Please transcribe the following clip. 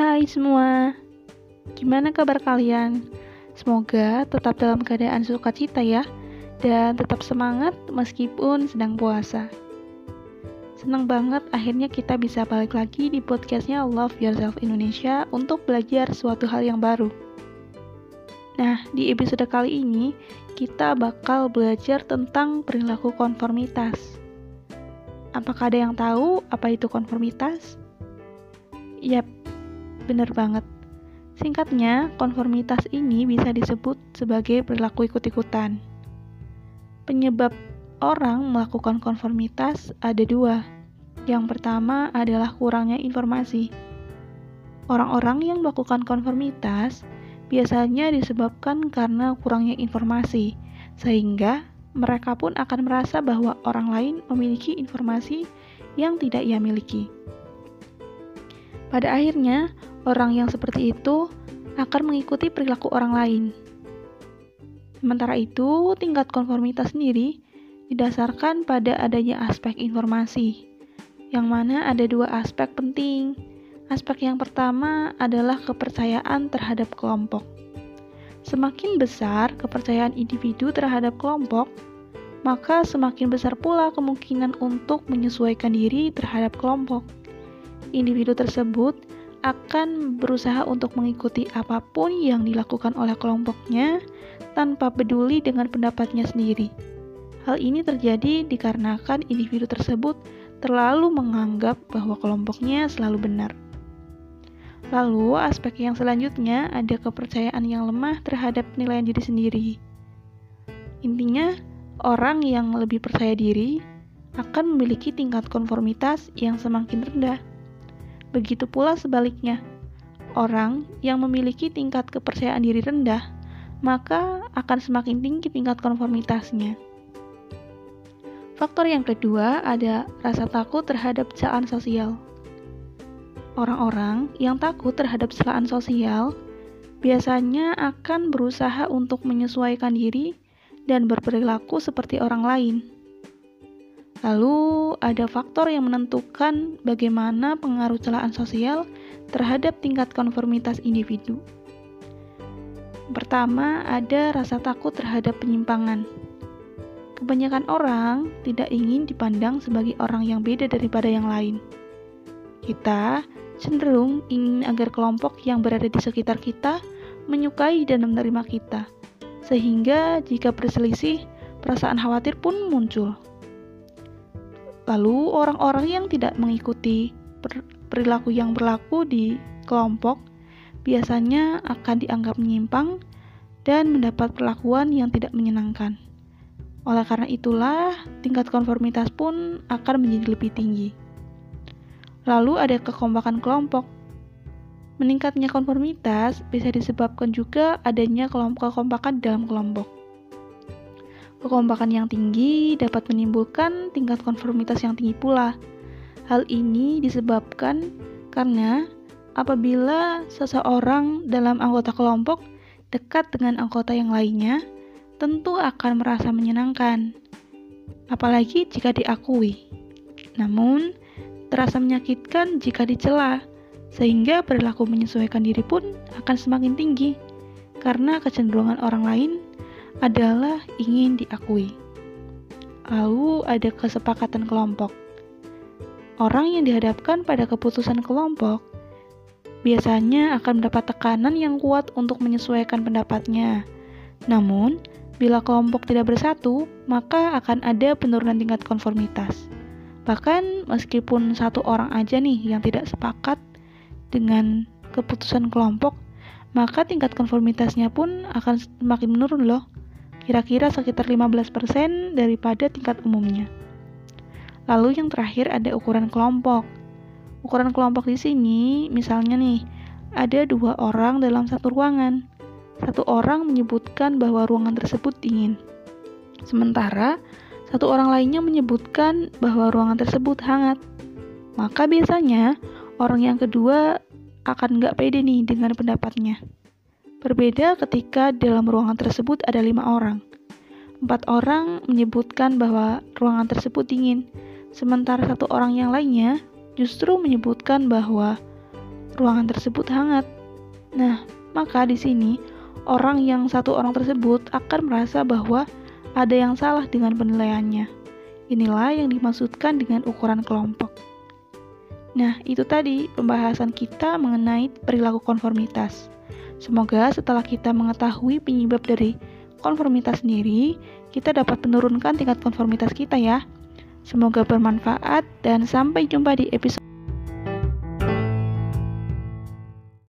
Hai semua, gimana kabar kalian? Semoga tetap dalam keadaan sukacita ya, dan tetap semangat meskipun sedang puasa. Senang banget akhirnya kita bisa balik lagi di podcastnya Love Yourself Indonesia untuk belajar suatu hal yang baru. Nah, di episode kali ini kita bakal belajar tentang perilaku konformitas. Apakah ada yang tahu apa itu konformitas? Yap, Bener banget. Singkatnya, konformitas ini bisa disebut sebagai perilaku ikut-ikutan. Penyebab orang melakukan konformitas ada dua. Yang pertama adalah kurangnya informasi. Orang-orang yang melakukan konformitas biasanya disebabkan karena kurangnya informasi, sehingga mereka pun akan merasa bahwa orang lain memiliki informasi yang tidak ia miliki. Pada akhirnya, orang yang seperti itu akan mengikuti perilaku orang lain. Sementara itu, tingkat konformitas sendiri didasarkan pada adanya aspek informasi, yang mana ada dua aspek penting. Aspek yang pertama adalah kepercayaan terhadap kelompok. Semakin besar kepercayaan individu terhadap kelompok, maka semakin besar pula kemungkinan untuk menyesuaikan diri terhadap kelompok. Individu tersebut akan berusaha untuk mengikuti apa pun yang dilakukan oleh kelompoknya tanpa peduli dengan pendapatnya sendiri. Hal ini terjadi dikarenakan individu tersebut terlalu menganggap bahwa kelompoknya selalu benar. Lalu, aspek yang selanjutnya ada kepercayaan yang lemah terhadap penilaian diri sendiri. Intinya, orang yang lebih percaya diri akan memiliki tingkat konformitas yang semakin rendah Begitu pula sebaliknya, orang yang memiliki tingkat kepercayaan diri rendah, maka akan semakin tinggi tingkat konformitasnya. Faktor yang kedua ada rasa takut terhadap celaan sosial. Orang-orang yang takut terhadap celaan sosial biasanya akan berusaha untuk menyesuaikan diri dan berperilaku seperti orang lain Lalu, ada faktor yang menentukan bagaimana pengaruh celaan sosial terhadap tingkat konformitas individu. Pertama, ada rasa takut terhadap penyimpangan. Kebanyakan orang tidak ingin dipandang sebagai orang yang beda daripada yang lain. Kita cenderung ingin agar kelompok yang berada di sekitar kita menyukai dan menerima kita, sehingga jika berselisih, perasaan khawatir pun muncul. Lalu, orang-orang yang tidak mengikuti perilaku yang berlaku di kelompok biasanya akan dianggap menyimpang dan mendapat perlakuan yang tidak menyenangkan. Oleh karena itulah, tingkat konformitas pun akan menjadi lebih tinggi. Lalu ada kekompakan kelompok. Meningkatnya konformitas bisa disebabkan juga adanya kelompok kekompakan dalam kelompok. Kekompakan yang tinggi dapat menimbulkan tingkat konformitas yang tinggi pula. Hal ini disebabkan karena apabila seseorang dalam anggota kelompok dekat dengan anggota yang lainnya, tentu akan merasa menyenangkan, apalagi jika diakui. Namun, terasa menyakitkan jika dicela, sehingga perilaku menyesuaikan diri pun akan semakin tinggi karena kecenderungan orang lain adalah ingin diakui. Lalu ada kesepakatan kelompok. Orang yang dihadapkan pada keputusan kelompok biasanya akan mendapat tekanan yang kuat untuk menyesuaikan pendapatnya. Namun, bila kelompok tidak bersatu, maka akan ada penurunan tingkat konformitas. Bahkan meskipun satu orang aja nih yang tidak sepakat dengan keputusan kelompok, maka tingkat konformitasnya pun akan semakin menurun loh kira-kira sekitar 15% daripada tingkat umumnya. Lalu yang terakhir ada ukuran kelompok. Ukuran kelompok di sini, misalnya nih, ada dua orang dalam satu ruangan. Satu orang menyebutkan bahwa ruangan tersebut dingin. Sementara, satu orang lainnya menyebutkan bahwa ruangan tersebut hangat. Maka biasanya, orang yang kedua akan nggak pede nih dengan pendapatnya. Berbeda ketika dalam ruangan tersebut ada lima orang. Empat orang menyebutkan bahwa ruangan tersebut dingin, sementara satu orang yang lainnya justru menyebutkan bahwa ruangan tersebut hangat. Nah, maka di sini orang yang satu orang tersebut akan merasa bahwa ada yang salah dengan penilaiannya. Inilah yang dimaksudkan dengan ukuran kelompok. Nah, itu tadi pembahasan kita mengenai perilaku konformitas. Semoga setelah kita mengetahui penyebab dari konformitas sendiri, kita dapat menurunkan tingkat konformitas kita ya. Semoga bermanfaat dan sampai jumpa di episode